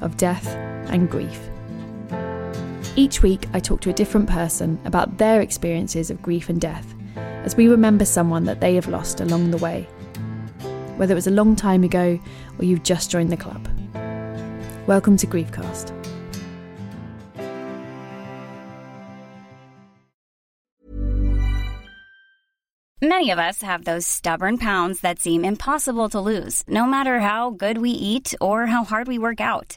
of death and grief. Each week, I talk to a different person about their experiences of grief and death as we remember someone that they have lost along the way, whether it was a long time ago or you've just joined the club. Welcome to Griefcast. Many of us have those stubborn pounds that seem impossible to lose, no matter how good we eat or how hard we work out.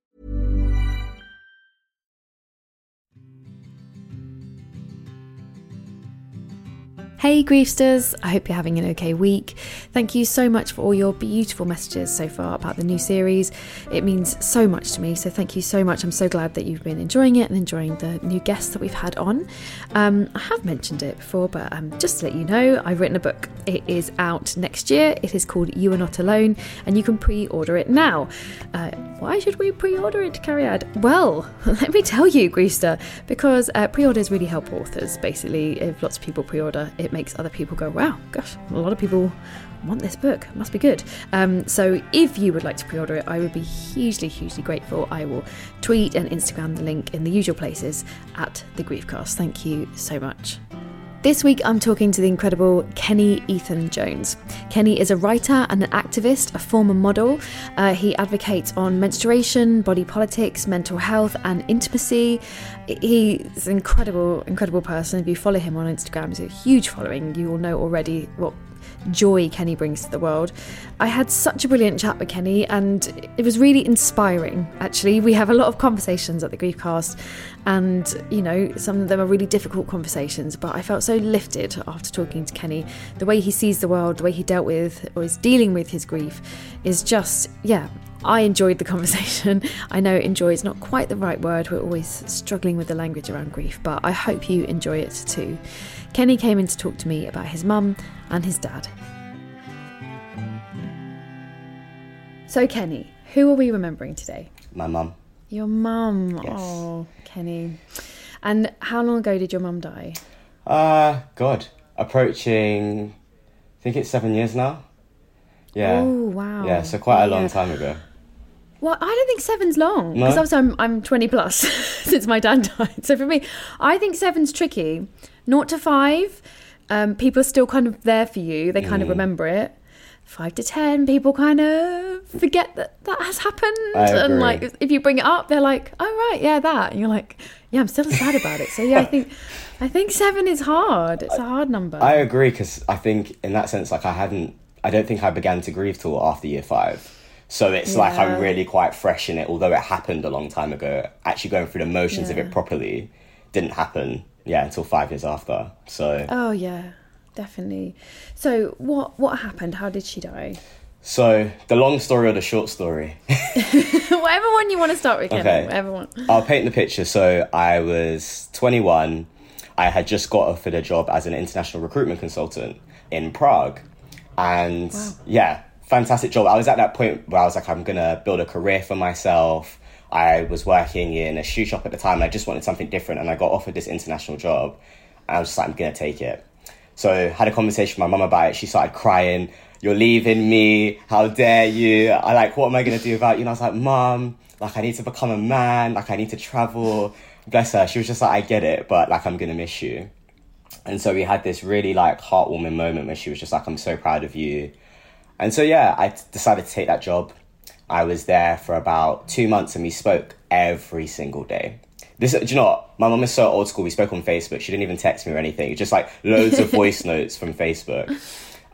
Hey Griefsters, I hope you're having an okay week. Thank you so much for all your beautiful messages so far about the new series. It means so much to me, so thank you so much. I'm so glad that you've been enjoying it and enjoying the new guests that we've had on. Um, I have mentioned it before, but um, just to let you know, I've written a book. It is out next year. It is called You Are Not Alone, and you can pre order it now. Uh, why should we pre order it, Cariad? Well, let me tell you, Griefster, because uh, pre orders really help authors. Basically, if lots of people pre order, it makes other people go, wow, gosh, a lot of people want this book. It must be good. Um, so if you would like to pre-order it, I would be hugely, hugely grateful. I will tweet and Instagram the link in the usual places at the Griefcast. Thank you so much. This week, I'm talking to the incredible Kenny Ethan Jones. Kenny is a writer and an activist, a former model. Uh, he advocates on menstruation, body politics, mental health, and intimacy. He's an incredible, incredible person. If you follow him on Instagram, he's a huge following. You will know already what joy Kenny brings to the world. I had such a brilliant chat with Kenny, and it was really inspiring. Actually, we have a lot of conversations at the Griefcast, and you know, some of them are really difficult conversations. But I felt so lifted after talking to Kenny. The way he sees the world, the way he dealt with or is dealing with his grief, is just yeah. I enjoyed the conversation. I know enjoy is not quite the right word. We're always struggling with the language around grief, but I hope you enjoy it too. Kenny came in to talk to me about his mum and his dad. So, Kenny, who are we remembering today? My mum. Your mum. Yes. Oh, Kenny. And how long ago did your mum die? Uh, God. Approaching, I think it's seven years now. Yeah. Oh, wow. Yeah, so quite a long Yeah. time ago. Well, I don't think seven's long because No? obviously I'm, I'm 20 plus since my dad died. So for me, I think seven's tricky. Naught to five, um, people are still kind of there for you. They Mm. kind of remember it. Five to ten, people kind of forget that that has happened. And like, if you bring it up, they're like, "Oh right, yeah, that." And you're like, "Yeah, I'm still sad about it." So yeah, I think, I think seven is hard. It's a hard number. I agree because I think in that sense, like I hadn't, I don't think I began to grieve till after year five. So it's like I'm really quite fresh in it, although it happened a long time ago. Actually going through the motions of it properly didn't happen, yeah, until five years after. So, oh yeah, definitely. So what what happened? How did she die? so the long story or the short story. whatever one you want to start with. Okay. Whatever one. I'll paint the picture. So I was 21. I had just got offered a job as an international recruitment consultant in Prague. And yeah, fantastic job. I was at that point where I was like, I'm going to build a career for myself. I was working in a shoe shop at the time and I just wanted something different. And I got offered this international job. And I was just like, I'm to take it. So had a conversation with my mum about it. She started crying. You're leaving me. How dare you? I like, what am I to do about you? And I was like, mum, like I need to become a man. Like I need to travel. Bless her. She was just like, I get it, but like I'm to miss you. And so we had this really like heartwarming moment where she was just like, I'm so proud of you. And so, yeah, I decided to take that job. I was there for about two months and we spoke every single day. This, do you know what? My mum is so old school. We spoke on Facebook. She didn't even text me or anything. Just like loads of voice notes from Facebook.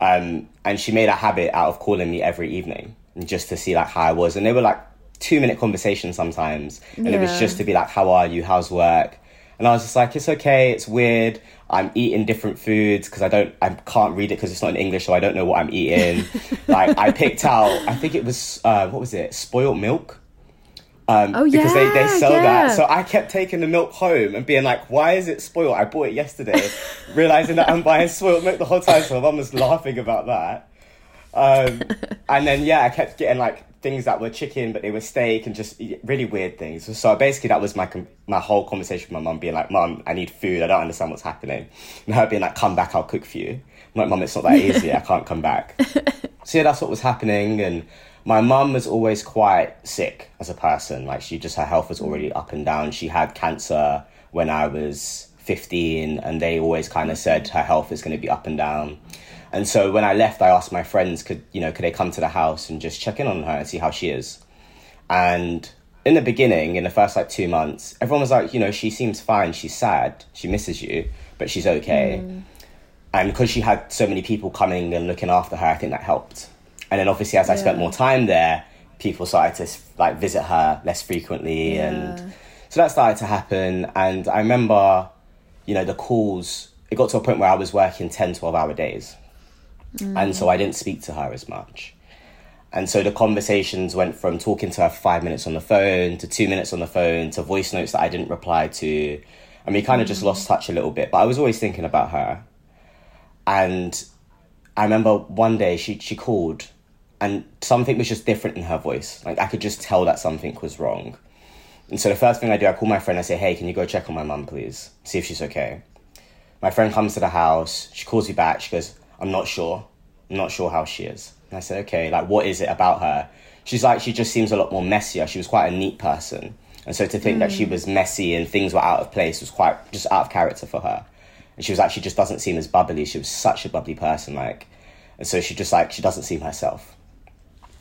Um, and she made a habit out of calling me every evening just to see like how I was. And they were like two minute conversations sometimes. And it was just to be like, how are you? How's work? And I was just like, it's okay. It's weird. I'm eating different foods because I don't, I can't read it because it's not in English, so I don't know what I'm eating. like I picked out, I think it was, uh, what was it? Spoiled milk. Um, Oh, because they, they sell yeah. that. So I kept taking the milk home and being like, why is it spoiled? I bought it yesterday, realizing that I'm buying spoiled milk the whole time. So my mum was laughing about that. Um, and then, yeah, I kept getting like things that were chicken, but they were steak and just really weird things. So basically, that was my com- my whole conversation with my mum being like, Mum, I need food. I don't understand what's happening. And her being like, Come back, I'll cook for you. I'm like, Mum, it's not that easy. I can't come back. So yeah, that's what was happening. And my mum was always quite sick as a person. Like she just her health was already up and down. She had cancer when I was 15, and they always kind of said her health is going to be up and down. And so when I left, I asked my friends, could you know, could they come to the house and just check in on her and see how she is? And in the beginning, in the first like two months, everyone was like, you know, she seems fine. She's sad. She misses you, but she's okay hmm. and because she had so many people coming and looking after her, I think that helped. And then obviously, as I spent more time there, people started to like visit her less frequently, Yeah. and so that started to happen. And I remember, you know, the calls. It got to a point where I was working 10, 12 hour days, and so I didn't speak to her as much. And so the conversations went from talking to her for five minutes on the phone to two minutes on the phone to voice notes that I didn't reply to. And we kind of just mm. lost touch a little bit, but I was always thinking about her. And I remember one day she, she called and something was just different in her voice. Like I could just tell that something was wrong. And so the first thing I do, I call my friend, I say, hey, can you go check on my mum, please? See if she's okay. My friend comes to the house, she calls me back, she goes, I'm not sure. I'm not sure how she is. And I said, okay, like what is it about her? She's like, she just seems a lot more messier. She was quite a neat person. And so to think that she hmm. was messy and things were out of place was quite just out of character for her. And she was like, she just doesn't seem as bubbly. She was such a bubbly person, like, and so she just like, she doesn't seem herself.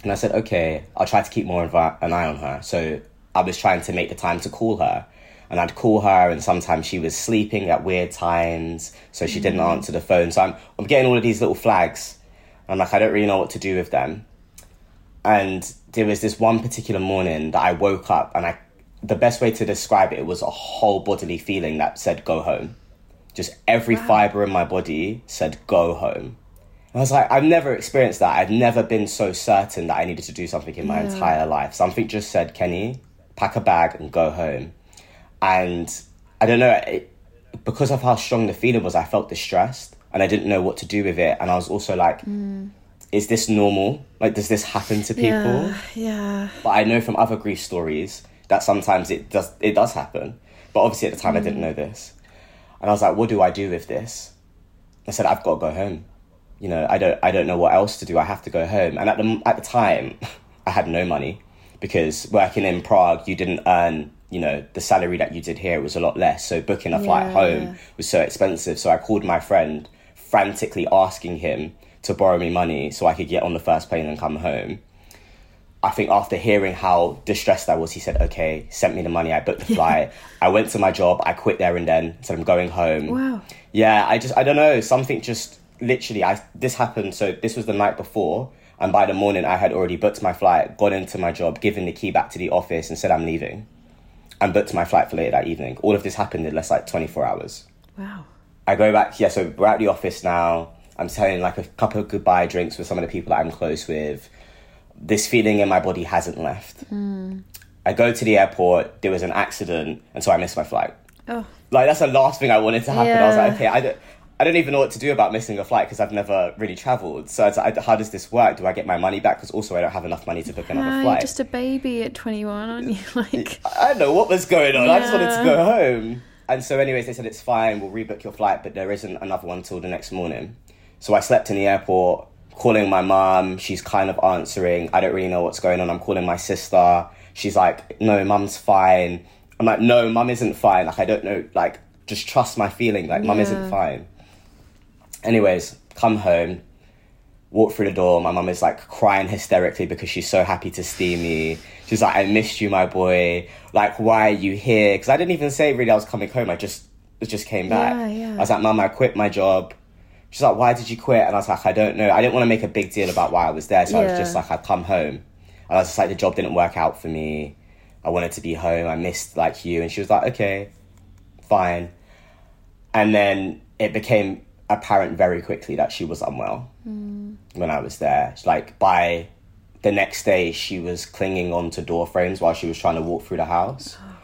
And I said, okay, I'll try to keep more of an eye on her. So I was trying to make the time to call her. And I'd call her, and sometimes she was sleeping at weird times, so she didn't mm. answer the phone. So I'm, I'm getting all of these little flags. I'm like, I don't really know what to do with them. And there was this one particular morning that I woke up, and I, the best way to describe it was a whole bodily feeling that said, go home. Just every fiber in my body said, go home. I was like, I've never experienced that. I've never been so certain that I needed to do something in my entire life. Something just said, Kenny, pack a bag and go home. And I don't know, it, because of how strong the feeling was, I felt distressed and I didn't know what to do with it. And I was also like, mm. is this normal? Like, does this happen to people? Yeah, yeah. But I know from other grief stories that sometimes it does it does happen. But obviously at the time I didn't mm. know this. And I was like, what do I do with this? I said, I've got to go home. You know, I don't I don't know what else to do. I have to go home. And at the at the time, I had no money because working in Prague, you didn't earn you know the salary that you did here. It was a lot less. So booking a flight Yeah. home was so expensive. So I called my friend, frantically asking him to borrow me money so I could get on the first plane and come home. I think after hearing how distressed I was, he said, okay, sent me the money. I booked the flight. I went to my job. I quit there and then said, I'm going home. Wow. Yeah, I just, I don't know. Something just literally, I this happened. So this was the night before. And by the morning, I had already booked my flight, gone into my job, given the key back to the office, and said, I'm leaving. And booked my flight for later that evening. All of this happened in less like 24 hours. Wow. I go back, yeah, so we're at the office now. I'm telling like a couple of goodbye drinks with some of the people that I'm close with. This feeling in my body hasn't left. Hmm. I go to the airport, there was an accident, and so I missed my flight. Oh, Like, that's the last thing I wanted to happen. I was like, Yeah. okay, I don't, I don't even know what to do about missing a flight because I've never really traveled. So it's like, how does this work? Do I get my money back? Because also I don't have enough money to book another you're flight. just a baby at 21, aren't you? Like, I don't know what was going on. I just wanted to go home. And so, anyways, they said it's fine. We'll rebook your flight, but there isn't another one till the next morning. So I slept in the airport, calling my mom. She's kind of answering. I don't really know what's going on. I'm calling my sister. She's like, "No, mum's fine." I'm like, "No, mum isn't fine. Like, I don't know. Like, just trust my feeling. Like, mum isn't fine." Anyways, come home. walk through the door. My mum is like crying hysterically because she's so happy to see me. She's like, I missed you, my boy. Like, why are you here? Because I didn't even say really I was coming home. I just just came back. Yeah, yeah. I was like, Mum, I quit my job. She's like, Why did you quit? And I was like, I don't know. I didn't want to make a big deal about why I was there. So I was just like, I'd come home. And I was just like, the job didn't work out for me. I wanted to be home. I missed like you. And she was like, okay, fine. And then it became apparent very quickly that she was unwell hmm. when I was there. Like by the next day, she was clinging onto door frames while she was trying to walk through the house. Oh,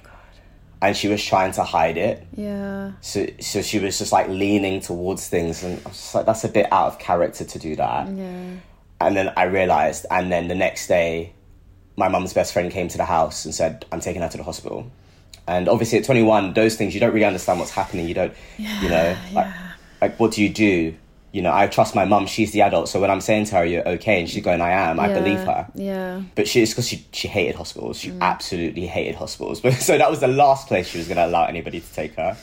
and she was trying to hide it. Yeah. So, so she was just like leaning towards things, and I was just like, that's a bit out of character to do that. Yeah. And then I realized, and then the next day, my mum's best friend came to the house and said, I'm taking her to the hospital. And obviously, at 21, those things, you don't really understand what's happening. You don't, you know, like, like, what do you do? You know, I trust my mum, she's the adult. So when I'm saying to her, you're okay, and she's going, I am, I Yeah. believe her. Yeah. But she, it's because she, she hated hospitals. Mm. She absolutely hated hospitals. But so that was the last place she was going to allow anybody to take her.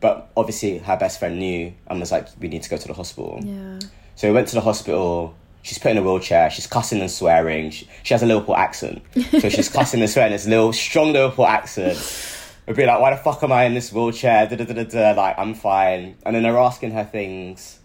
But obviously, her best friend knew and was like, we need to go to the hospital. Yeah. So we went to the hospital. She's put in a wheelchair. She's cussing and swearing. She, she has a Liverpool accent. So she's cussing and swearing. It's a little, strong Liverpool accent. We'd be like, why the fuck am I in this wheelchair? Da, da, da, da, da. Like, I'm fine. And then they're asking her things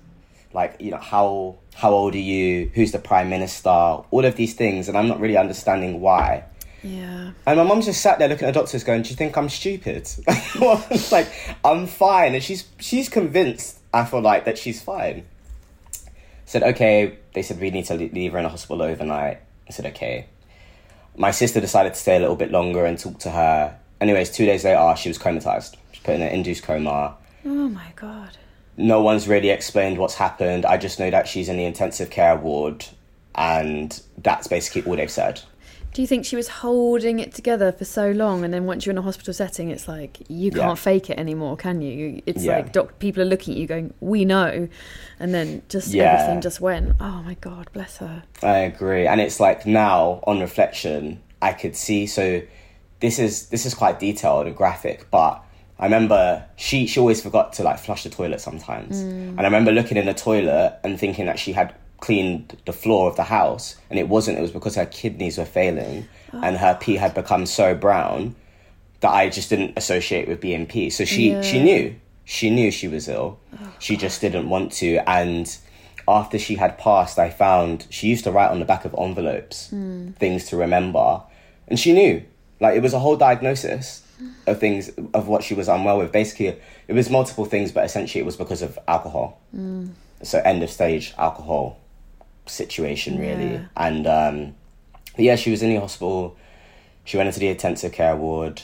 like, you know, how, how old are you? Who's the prime minister? All of these things. And I'm not really understanding why. Yeah. And my mum just sat there looking at the doctors going, Do you think I'm stupid? Like, I'm fine. And she's she's convinced, I feel like, that she's fine. Said, okay, they said we need to leave her in a hospital overnight. I said, okay. My sister decided to stay a little bit longer and talk to her. Anyways, two days later, she was comatized. She's put in an induced coma. Oh my god. No one's really explained what's happened. I just know that she's in the intensive care ward, and that's basically all they've said. Do you think she was holding it together for so long, and then once you're in a hospital setting, it's like you can't fake it anymore, can you? It's Yeah. like doc- people are looking at you, going, "We know," and then just Yeah. everything just went. Oh my god, bless her. I agree, and it's like now on reflection, I could see. So this is this is quite detailed and graphic, but I remember she she always forgot to like flush the toilet sometimes, mm. and I remember looking in the toilet and thinking that she had cleaned the floor of the house, and it wasn't. It was because her kidneys were failing, oh. and her pee had become so brown that I just didn't associate with BNP. So she she knew she knew she was ill. Oh, she just didn't want to. And after she had passed, I found she used to write on the back of envelopes hmm. things to remember, and she knew. Like it was a whole diagnosis of things of what she was unwell with. Basically, it was multiple things, but essentially it was because of alcohol. So end of stage alcohol situation really, Yeah. and um, yeah, she was in the hospital. She went into the intensive care ward.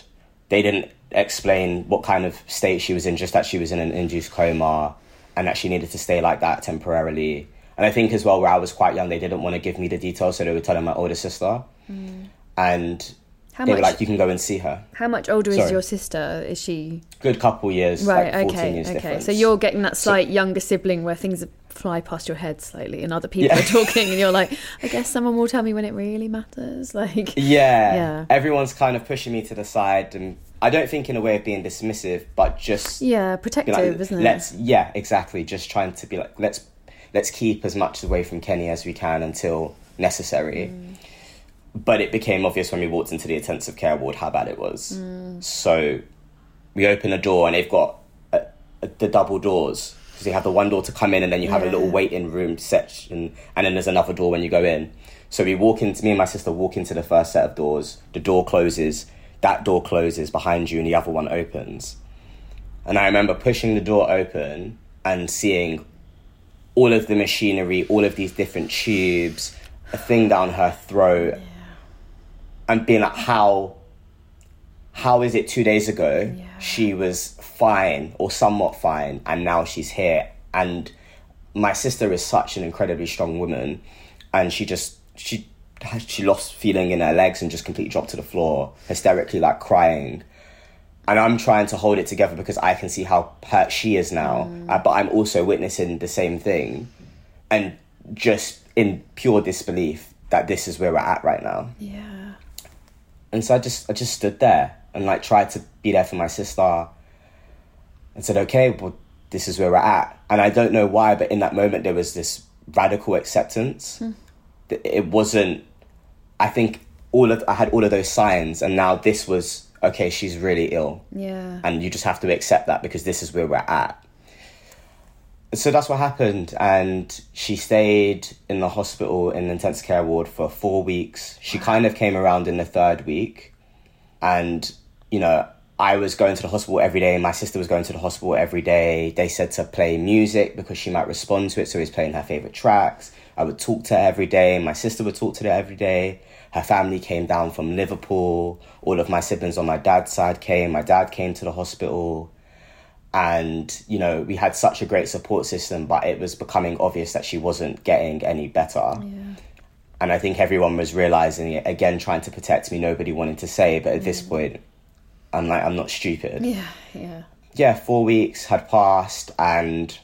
They didn't explain what kind of state she was in, just that she was in an induced coma and that she needed to stay like that temporarily. And I think as well, where I was quite young, they didn't want to give me the details, so they were telling my older sister. And How they much? were like, you can go and see her. how much older is your sister? Is she Good couple years, right? like 14 okay, years okay. difference. So you're getting that slight younger sibling where things fly past your head slightly, and other people Yeah. are talking, and you're like, I guess someone will tell me when it really matters. Like, Yeah. Yeah. Everyone's kind of pushing me to the side, and I don't think in a way of being dismissive, but just yeah, protective, like, isn't it? let's yeah, exactly. Just trying to be like let's let's keep as much away from Kenny as we can until necessary. Mm. But it became obvious when we walked into the intensive care ward how bad it was. Mm. So we open a door and they've got uh uh the double doors because you have the one door to come in and then you have a little waiting room section and then there's another door when you go in. So we walk into me and my sister walk into the first set of doors. The door closes. That door closes behind you and the other one opens. And I remember pushing the door open and seeing all of the machinery, all of these different tubes, a thing down her throat, and being like, how, how is it two days ago Yeah. she was fine or somewhat fine, and now she's here? And my sister is such an incredibly strong woman, and she just she she lost feeling in her legs and just completely dropped to the floor, hysterically like crying and I'm trying to hold it together because I can see how hurt she is now, uh, but I'm also witnessing the same thing, and just in pure disbelief that this is where we're at right now. yeah, And so I just I just stood there and like tried to be there for my sister, and said, okay, well this is where we're at, and I don't know why, but in that moment there was this radical acceptance. Hmm. It wasn't. I think all of I had all of those signs, and now this was okay. She's really ill, Yeah. and you just have to accept that because this is where we're at. So that's what happened, and she stayed in the hospital in the intensive care ward for four weeks. She kind of came around in the third week, and you know I was going to the hospital every day. My sister was going to the hospital every day. They said to play music because she might respond to it, so he was playing her favorite tracks. I would talk to her every day. My sister would talk to her every day. Her family came down from Liverpool. All of my siblings on my dad's side came. My dad came to the hospital and you know we had such a great support system but it was becoming obvious that she wasn't getting any better. And i think everyone was realizing it again trying to protect me nobody wanted to say but at this mm. point i'm like i'm not stupid. Yeah. Yeah. yeah four weeks had passed and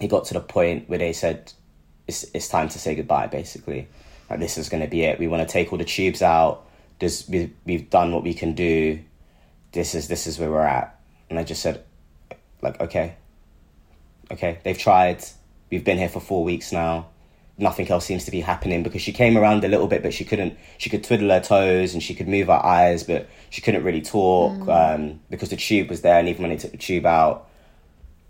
it got to the point where they said it's, it's time to say goodbye basically. Like this is going to be it. We want to take all the tubes out. This we, we've done what we can do. This is this is where we're at. And i just said like okay. Okay they've tried. We've been here for four weeks now. Nothing else seems to be happening because she came around a little bit but she couldn't she could twiddle her toes and she could move her eyes but she couldn't really talk um, because the tube was there and even when they took the tube out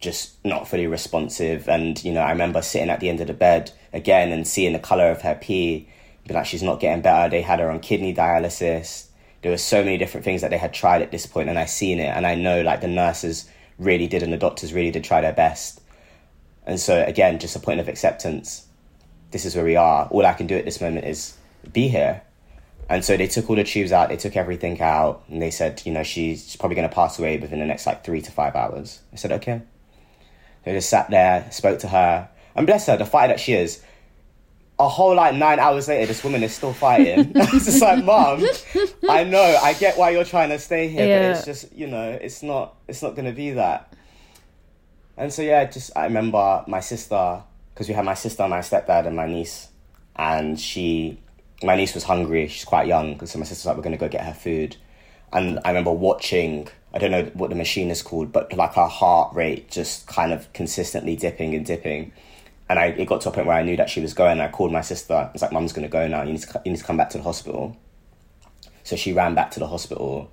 just not fully responsive. And you know i remember sitting at the end of the bed again and seeing the color of her pee be like she's not getting better. They had her on kidney dialysis. There were so many different things that they had tried at this point and i seen it and i know like the nurses really did and the doctors really did try their best. And so again just a point of acceptance. This is where we are. All i can do at this moment is be here. And so they took all the tubes out they took everything out and they said you know she's probably going to pass away within the next like three to five hours. I said okay. They just sat there, spoke to her, and bless her, the fighter that she is. A whole like nine hours later, this woman is still fighting. I was just like, Mom, I know, I get why you're trying to stay here, Yeah. but it's just, you know, it's not, it's not gonna be that. And so yeah, just I remember my sister because we had my sister, my stepdad, and my niece, and she, my niece was hungry. She's quite young, so my sister's like, we're gonna go get her food, and I remember watching. I don't know what the machine is called, but like her heart rate just kind of consistently dipping and dipping. And I, it got to a point where I knew that she was going. I called my sister. I was like, "Mum's gonna go now. You need to, you need to come back to the hospital." So she ran back to the hospital,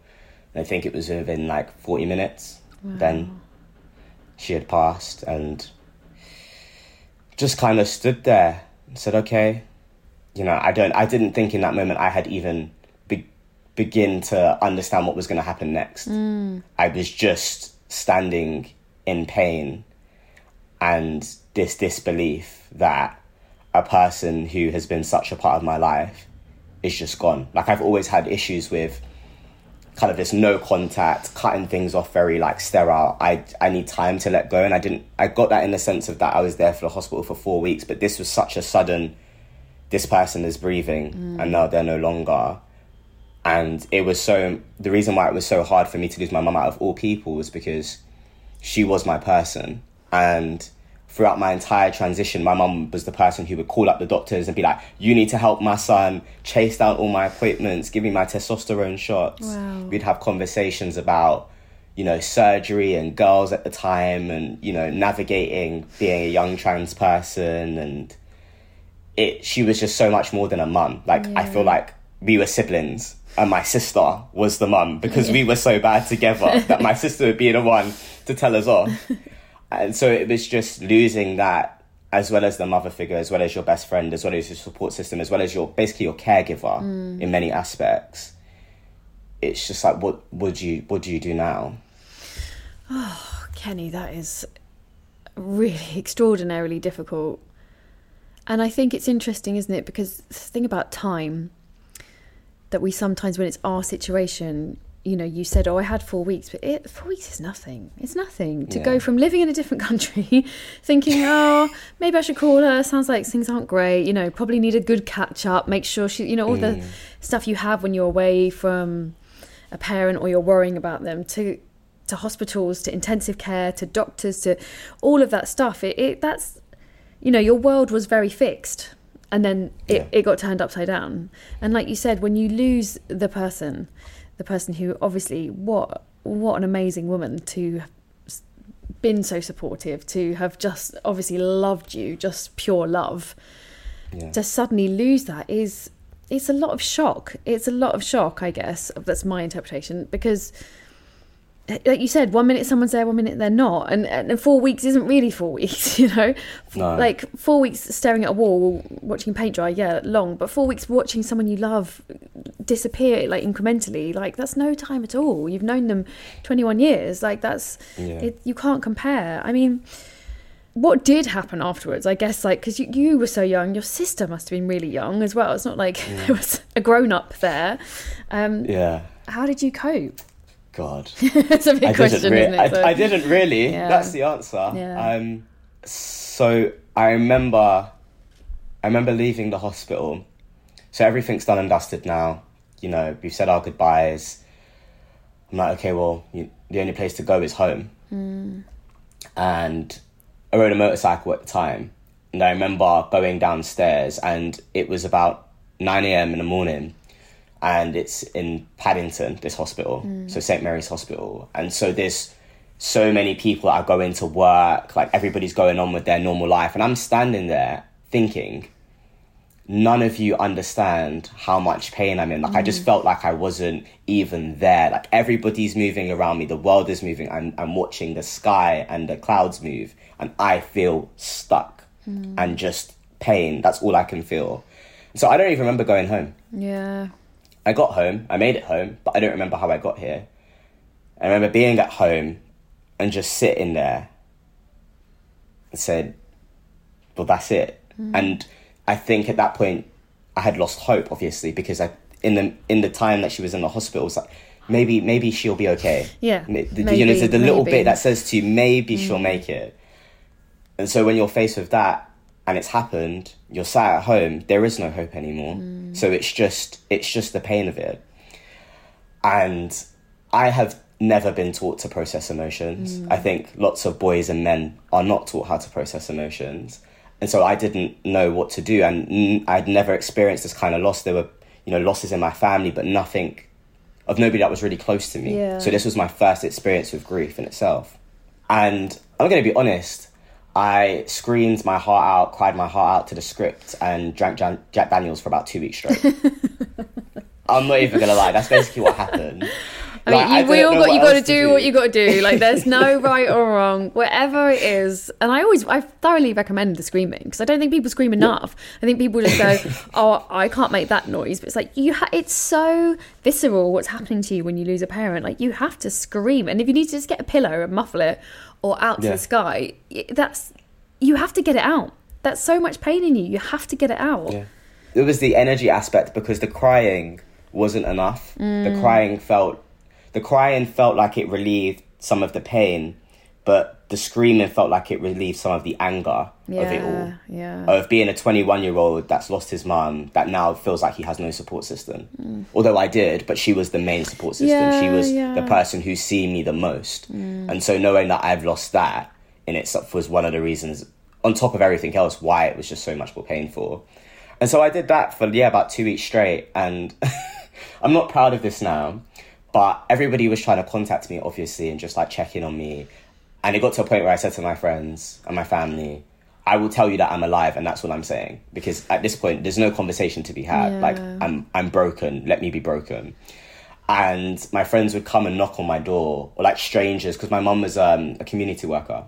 and I think it was within like forty minutes. Then she had passed, and just kind of stood there and said, "Okay." You know, I don't. I didn't think in that moment I had even be, begin to understand what was going to happen next. Mm. I was just standing in pain and this disbelief that a person who has been such a part of my life is just gone. Like I've always had issues with kind of this no contact, cutting things off very like sterile. I I need time to let go and I didn't I got that in the sense of that I was there for the hospital for 4 weeks, but this was such a sudden this person is breathing mm. and now they're no longer. And it was so the reason why it was so hard for me to lose my mum out of all people was because she was my person. And throughout my entire transition, my mum was the person who would call up the doctors and be like, You need to help my son, chase down all my appointments, give me my testosterone shots. Wow. We'd have conversations about, you know, surgery and girls at the time and, you know, navigating being a young trans person and it she was just so much more than a mum. Like I feel like we were siblings and my sister was the mum because we were so bad together that my sister would be the one to tell us off. and so it was just losing that as well as the mother figure, as well as your best friend, as well as your support system, as well as your basically your caregiver mm. in many aspects. It's just like what would you what do you do now? Oh, Kenny, that is really extraordinarily difficult. And I think it's interesting, isn't it? Because the thing about time that we sometimes, when it's our situation, you know, you said, "Oh, I had four weeks," but it, four weeks is nothing. It's nothing to go from living in a different country, thinking, "Oh, maybe I should call her." Sounds like things aren't great. You know, probably need a good catch up. Make sure she, you know, all the mm. stuff you have when you're away from a parent or you're worrying about them to to hospitals to intensive care to doctors to all of that stuff it, it that's you know your world was very fixed and then it, Yeah. it got turned upside down and like you said when you lose the person the person who obviously what what an amazing woman to s- been so supportive, to have just obviously loved you, just pure love, Yeah. to suddenly lose that is it's a lot of shock. It's a lot of shock, I guess. That's my interpretation because like you said, one minute someone's there, one minute they're not, and, and four weeks isn't really four weeks, you know. No. Like four weeks staring at a wall, watching paint dry, yeah, long. But four weeks watching someone you love disappear, like incrementally, like that's no time at all. You've known them twenty one years, like that's Yeah. it, you can't compare. I mean, what did happen afterwards? I guess like because you, you were so young, your sister must have been really young as well. It's not like there was a grown up there. Um, Yeah. How did you cope? God. it's a big I question, didn't, isn't really, it? So- I, I didn't really. Yeah. That's the answer. Yeah. Um, so I remember, I remember leaving the hospital. So everything's done and dusted now. You know, we've said our goodbyes. I'm like, okay, well, you, the only place to go is home. Hmm. And I rode a motorcycle at the time, and I remember going downstairs, and it was about nine a.m. in the morning and it's in Paddington, this hospital, mm. so St Mary's Hospital, and so there's so many people that are going to work, like everybody's going on with their normal life, and I'm standing there thinking, none of you understand how much pain I'm in. Like I just mm. felt like I wasn't even there. Like everybody's moving around me, the world is moving. I'm I'm watching the sky and the clouds move, and I feel stuck mm. and just pain. That's all I can feel. So I don't even remember going home. yeah. I got home, I made it home, but I don't remember how I got here. I remember being at home and just sitting there and said, Well, that's it. Mm. And I think at that point I had lost hope, obviously, because I in the in the time that she was in the hospital, it was like maybe maybe she'll be okay. Yeah, the, you know, the, the little bit that says to you, maybe mm. she'll make it. And so when you're faced with that and it's happened, you're sat at home, there is no hope anymore. So it's just it's just the pain of it. And I have never been taught to process emotions. I think lots of boys and men are not taught how to process emotions. And so I didn't know what to do and mm, I'd never experienced this kind of loss. There were, you know, losses in my family, but nothing of nobody that was really close to me. Yeah. So this was my first experience with grief in itself. And I'm going to be honest, I screamed my heart out, cried my heart out to the script, and drank Jan- Jack Daniels for about two weeks straight. I'm not even to lie, that's basically what happened. I mean, Like, you, we all got you got to else do, what you got to do. Like, there's no right or wrong, whatever it is. And I always, I thoroughly recommend the screaming because I don't think people scream enough. I think people just go, "Oh, I can't make that noise," but it's like you, ha- it's so visceral what's happening to you when you lose a parent. Like, you have to scream, and if you need to just get a pillow and muffle it, or out to Yeah. the sky, that's you have to get it out. That's so much pain in you. You have to get it out. Yeah. It was the energy aspect because the crying wasn't enough. Mm. The crying felt the crying felt like it relieved some of the pain, but the screaming felt like it relieved some of the anger of it all. Yeah, yeah. Of being a 21 year old that's lost his mum, that now feels like he has no support system. Although I did, but she was the main support system. Yeah, she Mm. Was yeah. Mm. the person who's seen me the most. And so knowing that I've lost that in itself was one of the reasons, on top of everything else, why it was just so much more painful. And so I did that for, yeah, about two weeks straight. And I'm not proud of this now, but everybody was trying to contact me, obviously, and just like check in on me. And it got to a point where I said to my friends and my family, I will tell you that I'm alive, and that's what I'm saying. Because at this point, there's no conversation to be had. Like, I'm, I'm broken. Let me be broken. And my friends would come and knock on my door, or like strangers, because my mum was um, a community worker.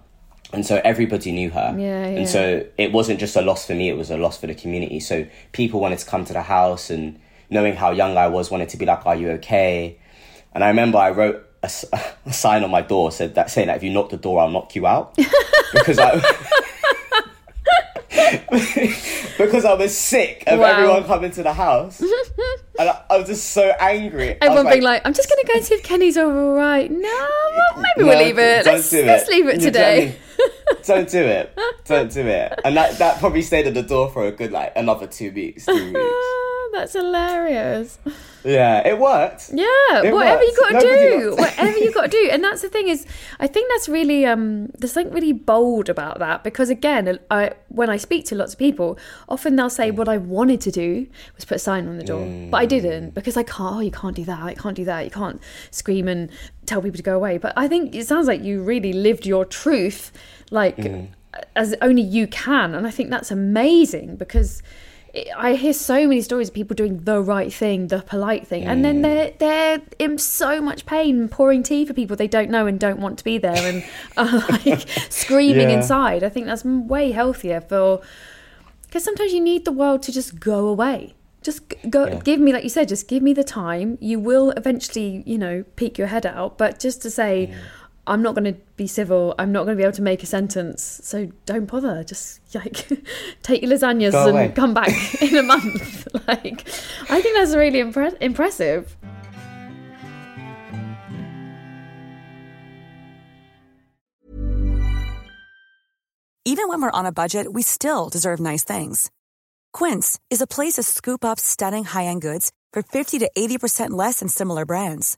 And so everybody knew her. Yeah, yeah. And so it wasn't just a loss for me, it was a loss for the community. So people wanted to come to the house and knowing how young I was, wanted to be like, Are you okay? And I remember I wrote a, a sign on my door said that saying that if you knock the door, I'll knock you out. because I because I was sick of Wow. everyone coming to the house. and I, I was just so angry. Everyone being like, I'm just going to go and see if Kenny's all right. No, maybe we'll leave it. don't Let's, do let's leave it today. Don't, don't do it. Don't do it. And that, that probably stayed at the door for a good like another two weeks, three weeks. That's hilarious. Yeah, it worked. Yeah, It whatever you worked. got to do, whatever you got to do, and that's the thing is, I think that's really um, there's something really bold about that because again, I when I speak to lots of people, often they'll say what I wanted to do was put a sign on the door, but I didn't because I can't. Oh, you can't do that. I can't do that. You can't scream and tell people to go away. But I think it sounds like you really lived your truth, like as only you can, and I think that's amazing because. I hear so many stories of people doing the right thing, the polite thing, and then mm. they're they're in so much pain, pouring tea for people they don't know and don't want to be there, and are like screaming Yeah. inside. I think that's way healthier for because sometimes you need the world to just go away. Just go, Yeah. give me, like you said, just give me the time. You will eventually, you know, peek your head out. But just to say, I'm not going to be civil. I'm not going to be able to make a sentence. So don't bother. Just like take your lasagnas Go and away. come back in a month. like, I think that's really impre- impressive. Even when we're on a budget, we still deserve nice things. Quince is a place to scoop up stunning high-end goods for 50 to 80% less than similar brands.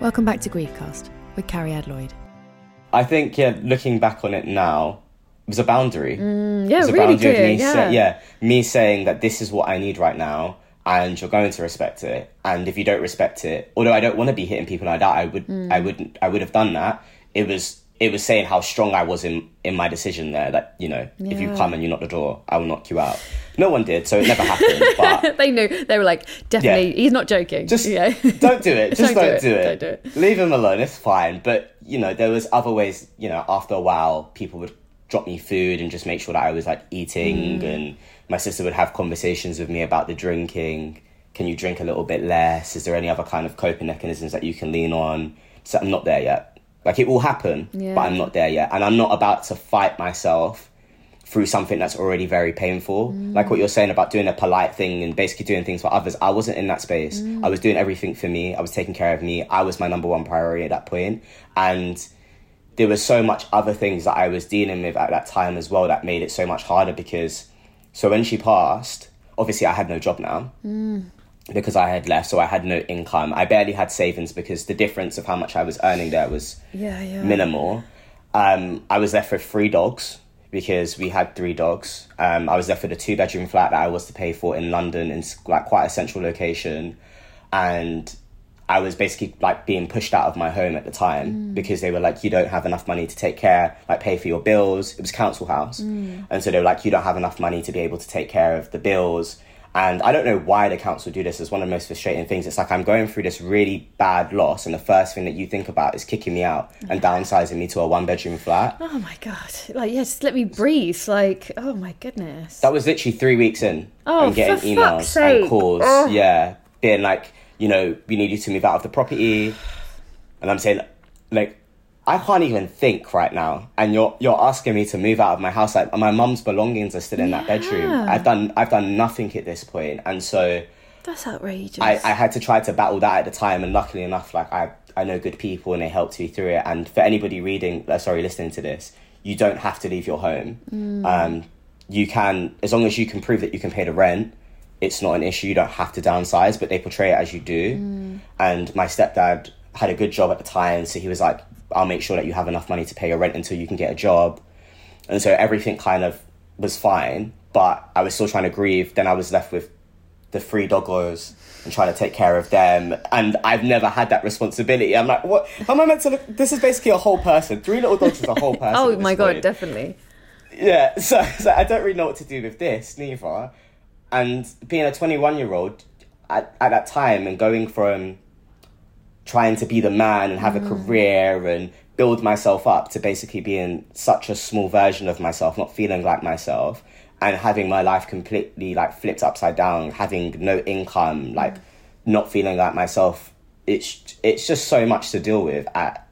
Welcome back to Griefcast with Cariad Lloyd. I think, yeah, looking back on it now, it was a boundary. Mm, Yeah, It's a really boundary of me Yeah. say- yeah, me saying that this is what I need right now, and you're going to respect it. And if you don't respect it, although I don't want to be hitting people like that, I would, Mm. I wouldn't, I would have done that. It was, it was saying how strong I was in in my decision there. That you know, if you come and you knock the door, I will knock you out. No one did, so it never happened. But they knew. They were like, definitely, he's not joking. just yeah. don't do it. Just Don't don't, do do, it. it. Don't do it. Leave him alone. It's fine. But you know, there was other ways. You know, after a while, people would drop me food and just make sure that I was like eating. Mm. And my sister would have conversations with me about the drinking. Can you drink a little bit less? Is there any other kind of coping mechanisms that you can lean on? So I'm not there yet. Like it will happen, Yeah. but I'm not there yet, and I'm not about to fight myself through something that's already very painful. Mm. Like what you're saying about doing a polite thing and basically doing things for others. I wasn't in that space. Mm. I was doing everything for me. I was taking care of me. I was my number one priority at that point. And there was so much other things that I was dealing with at that time as well that made it so much harder because so when she passed, obviously I had no job now. Mm. Because I had left, so I had no income. I barely had savings because the difference of how much I was earning there was Yeah, yeah. minimal. Um, I was left with three dogs because we had three dogs. Um, I was left with a two bedroom flat that I was to pay for in London in like quite a central location, and I was basically like being pushed out of my home at the time because they were like, you don't have enough money to take care, like pay for your bills. It was council house, and so they were like, you don't have enough money to be able to take care of the bills. And I don't know why the council do this. It's one of the most frustrating things. It's like I'm going through this really bad loss, and the first thing that you think about is kicking me out and mm. downsizing me to a one bedroom flat. Oh my god! Like, yeah, just let me breathe. Like, oh my goodness. That was literally three weeks in. Oh, and getting for emails fuck's sake. and calls. Yeah, being like, you know, we need you to move out of the property, and I'm saying, like, I can't even think right now, and you're you're asking me to move out of my house. Like, my mum's belongings are still in that bedroom. I've done I've done nothing at this point, and so. That's outrageous. I, I had to try to battle that at the time, and luckily enough, like I, I know good people and they helped me through it. And for anybody reading, uh, sorry, listening to this, you don't have to leave your home. Um, you can, as long as you can prove that you can pay the rent, it's not an issue. You don't have to downsize, but they portray it as you do. And my stepdad had a good job at the time, so he was like, "I'll make sure that you have enough money to pay your rent until you can get a job." And so everything kind of was fine, but I was still trying to grieve. Then I was left with the three doggos and trying to take care of them. And I've never had that responsibility. I'm like, what? How am I meant to look? This is basically a whole person. Three little dogs is a whole person. oh my god, point. definitely. Yeah, so, so I don't really know what to do with this neither. And being a 21 year old at, at that time and going from trying to be the man and have a mm. career and build myself up to basically being such a small version of myself, not feeling like myself, and having my life completely like flipped upside down, having no income, mm. like not feeling like myself. It's it's just so much to deal with at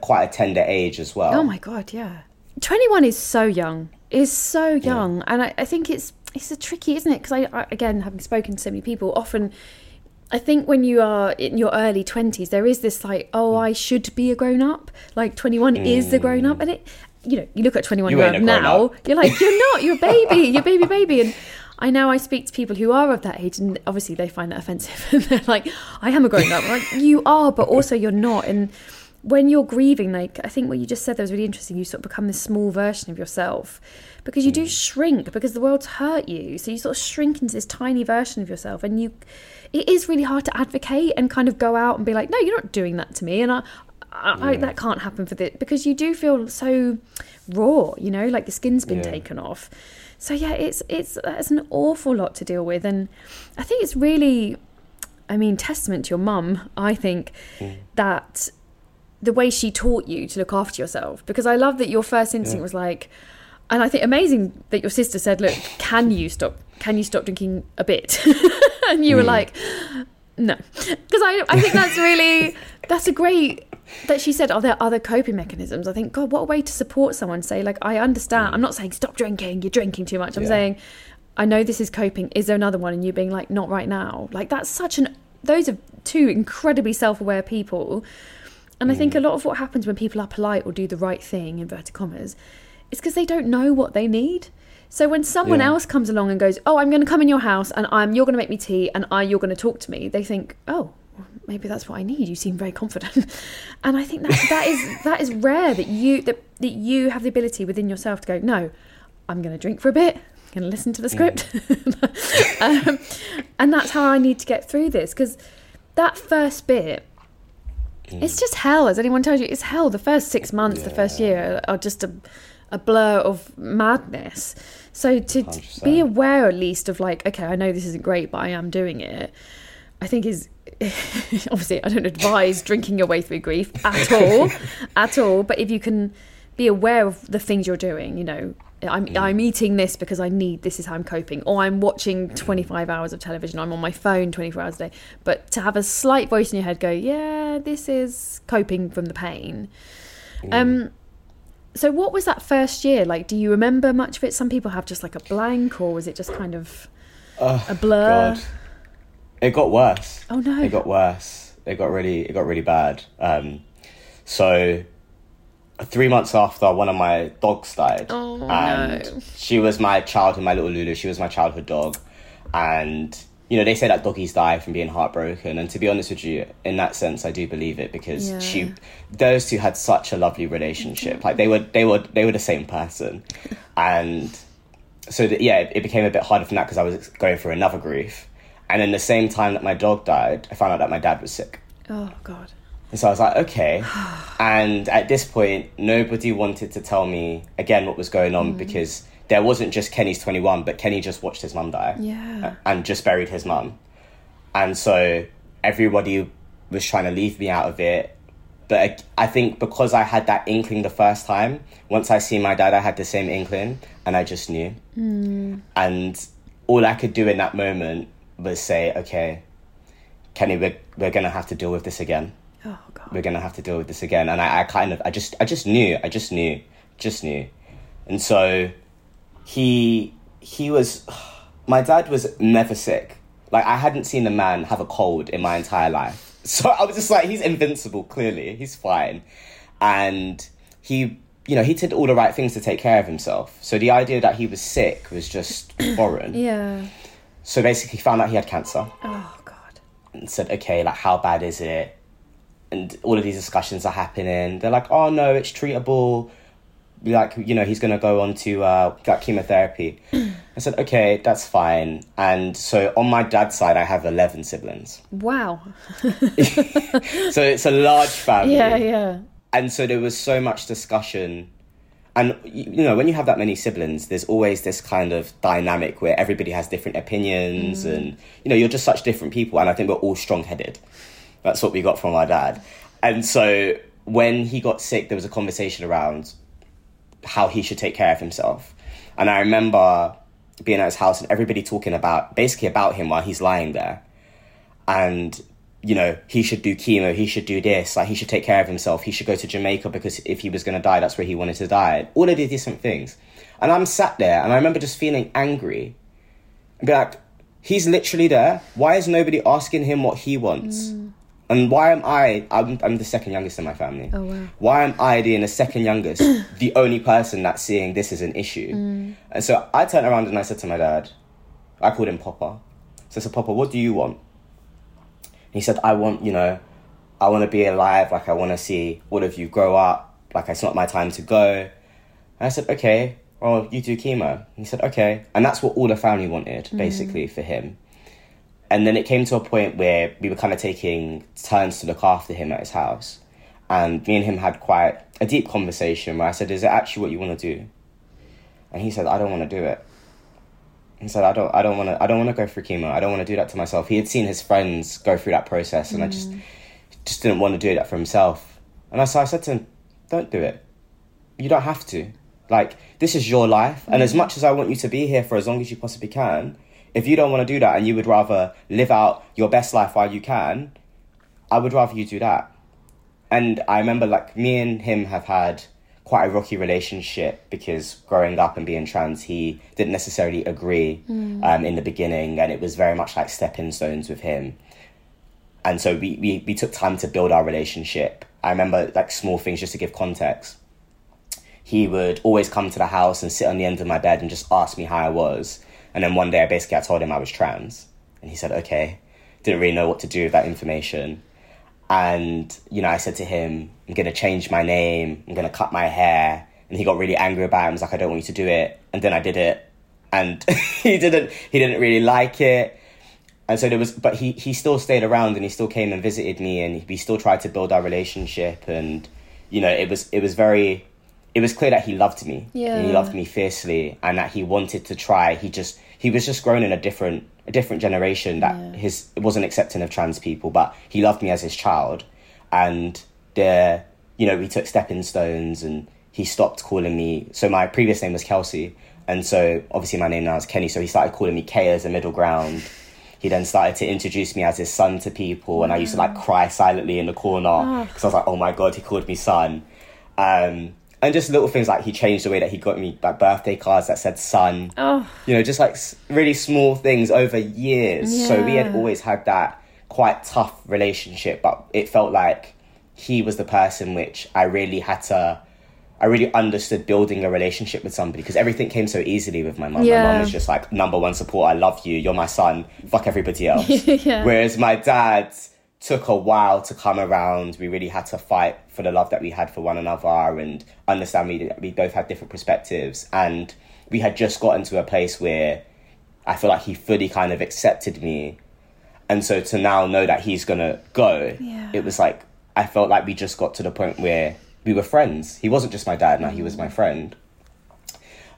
quite a tender age as well. Oh my god, yeah. Twenty one is so young. Is so young, and I, I think it's it's a tricky, isn't it? Because I, I again, having spoken to so many people, often I think when you are in your early twenties, there is this like, oh, Mm. I should be a grown up. Like twenty one is the grown up, and it, you know, you look at twenty one You year old now, up. you're like, you're not, you're a baby, you're a baby, baby, and. I know I speak to people who are of that age, and obviously they find that offensive. And they're like, "I am a grown up." I'm like you are, but also you're not. And when you're grieving, like I think what you just said that was really interesting. You sort of become this small version of yourself because you do mm. shrink because the world's hurt you. So you sort of shrink into this tiny version of yourself, and you. It is really hard to advocate and kind of go out and be like, "No, you're not doing that to me," and I. I, I, that can't happen for this because you do feel so raw, you know, like the skin's been Yeah. taken off. So yeah, it's it's it's an awful lot to deal with, and I think it's really, I mean, testament to your mum. I think mm. that the way she taught you to look after yourself. Because I love that your first instinct was like and I think amazing that your sister said look can you stop can you stop drinking a bit? And you were like no. Because I, I think that's really that's a great that she said are there other coping mechanisms? I think god what a way to support someone. Say like I understand mm. I'm not saying stop drinking you're drinking too much. I'm Yeah. saying I know this is coping is there another one? And you being like not right now. Like that's such an those are two incredibly self-aware people and I think a lot of what happens when people are polite or do the right thing, inverted commas, is because they don't know what they need. So when someone Yeah. else comes along and goes, "Oh, I'm going to come in your house and I'm you're going to make me tea and I you're going to talk to me," they think, "Oh, maybe that's what I need. You seem very confident." and I think that that is that is rare that you that that you have the ability within yourself to go, "No, I'm going to drink for a bit." I'm going to listen to the script, um, and that's how I need to get through this because that first bit it's just hell, as anyone tells you. It's hell. The first six months, the first year are just a, a blur of madness. So to 100%. be aware at least of like, okay, I know this isn't great, but I am doing it. I think is obviously I don't advise drinking your way through grief at all, at all. But if you can be aware of the things you're doing, you know, I'm I'm eating this because I need this is how I'm coping, or I'm watching 25 hours of television, I'm on my phone 24 hours a day. But to have a slight voice in your head go, yeah, this is coping from the pain. Um, so what was that first year like? Do you remember much of it? Some people have just like a blank, or was it just kind of a blur? God. It got worse. Oh, no. It got worse. It got really it got really bad. Um so three months after one of my dogs died. Oh, and no. she was my childhood, my little Lulu, she was my childhood dog. And you know, they say that doggies die from being heartbroken, and to be honest with you, in that sense, I do believe it because Yeah. she, those two had such a lovely relationship. Like they were, they were, they were the same person, and so that, yeah, it, it became a bit harder from that because I was going through another grief. And in the same time that my dog died, I found out that my dad was sick. Oh God. And so I was like, okay. and at this point, nobody wanted to tell me again what was going on mm. because there wasn't just Kenny's 21, but Kenny just watched his mum die Yeah. and just buried his mum. And so everybody was trying to leave me out of it. But I- think because I had that inkling the first time, once I see my dad, I had the same inkling and I just knew. Mm. And all I could do in that moment was say, okay, Kenny, we're, we're going to have to deal with this again God. we're gonna have to deal with this again. And I, I kind of i just i just knew i just knew just knew. And so he he was my dad was never sick. Like i hadn't seen a man have a cold in my entire life. So i was just like he's invincible clearly. He's fine. And he you know he did all the right things to take care of himself. So the idea that he was sick was just foreign. Yeah. so basically found out he had cancer. Oh God. and said, okay, like how bad is it? And all of these discussions are happening. They're like, oh no, it's treatable. like you know he's gonna go on to uh, like chemotherapy. I said okay, that's fine. And so on my dad's side, I have eleven siblings. Wow. So it's a large family. yeah, yeah. and so there was so much discussion and you know when you have that many siblings there's always this kind of dynamic where everybody has different opinions and you know you're just such different people and i think we're all strong-headed that's what we got from our dad. And so when he got sick there was a conversation around how he should take care of himself. And i remember being at his house and everybody talking about basically about him while he's lying there. And you know he should do chemo he should do this like he should take care of himself he should go to jamaica because if he was going to die that's where he wanted to die. All of these different things. And i'm sat there and i remember just feeling angry. And be like he's literally there. Why is nobody asking him what he wants mm. And why am i I'm, I'm the second youngest in my family Oh, wow. why am i being the second youngest the only person that's seeing this as an issue mm. and so i turned around and i said to my dad i called him papa so i said papa what do you want he said, I want, you know, I want to be alive. Like, I want to see all of you grow up. Like, it's not my time to go. And I said, okay, well, you do chemo. And he said, okay. And that's what all the family wanted, mm. basically, for him. And then it came to a point where we were kind of taking turns to look after him at his house. And me and him had quite a deep conversation where I said, is it actually what you want to do? And he said, I don't want to do it. He said, "I don't, I don't want to, I don't want to go through chemo. I don't want to do that to myself." He had seen his friends go through that process, and I just, mm. just didn't want to do that for himself. And I, so I said to him, "Don't do it. You don't have to. Like, this is your life, and mm. as much as I want you to be here for as long as you possibly can, if you don't want to do that, and you would rather live out your best life while you can, I would rather you do that." And I remember, like, me and him have had quite a rocky relationship because growing up and being trans, he didn't necessarily agree um, in the beginning, and it was very much like stepping stones with him. And so we, we, we took time to build our relationship. I remember like small things just to give context. He would always come to the house and sit on the end of my bed and just ask me how I was. And then one day, I basically I told him I was trans, and he said, "Okay." Didn't really know what to do with that information. And you know i said to him i'm to change my name. I'm to cut my hair. And he got really angry about it and was like i don't want you to do it. And then i did it. And he didn't he didn't really like it. And so there was but he he still stayed around and he still came and visited me and we still tried to build our relationship. And you know it was it was very it was clear that he loved me. And he loved me fiercely and that he wanted to try. He just he was just grown in a different a different generation that his wasn't accepting of trans people but he loved me as his child. And there you know we took stepping stones and he stopped calling me. So my previous name was kelsey and so obviously my name now is kenny. So he started calling me k as a middle ground. He then started to introduce me as his son to people and i used to like cry silently in the corner because i was like oh my god he called me son. Um, and just little things like he changed the way that he got me like birthday cards that said son Oh, you know just like really small things over years. So we had always had that quite tough relationship but it felt like he was the person which i really had to i really understood building a relationship with somebody because everything came so easily with my mum. My Yeah. mum was just like number one support i love you. You're my son. Fuck everybody else. Yeah. whereas my dad took a while to come around we really had to fight for the love that we had for one another and understand we, we both had different perspectives and we had just gotten to a place where I feel like he fully kind of accepted me. And so to now know that he's gonna go, Yeah. it was like I felt like we just got to the point where we were friends. He wasn't just my dad now, he was my mm. friend.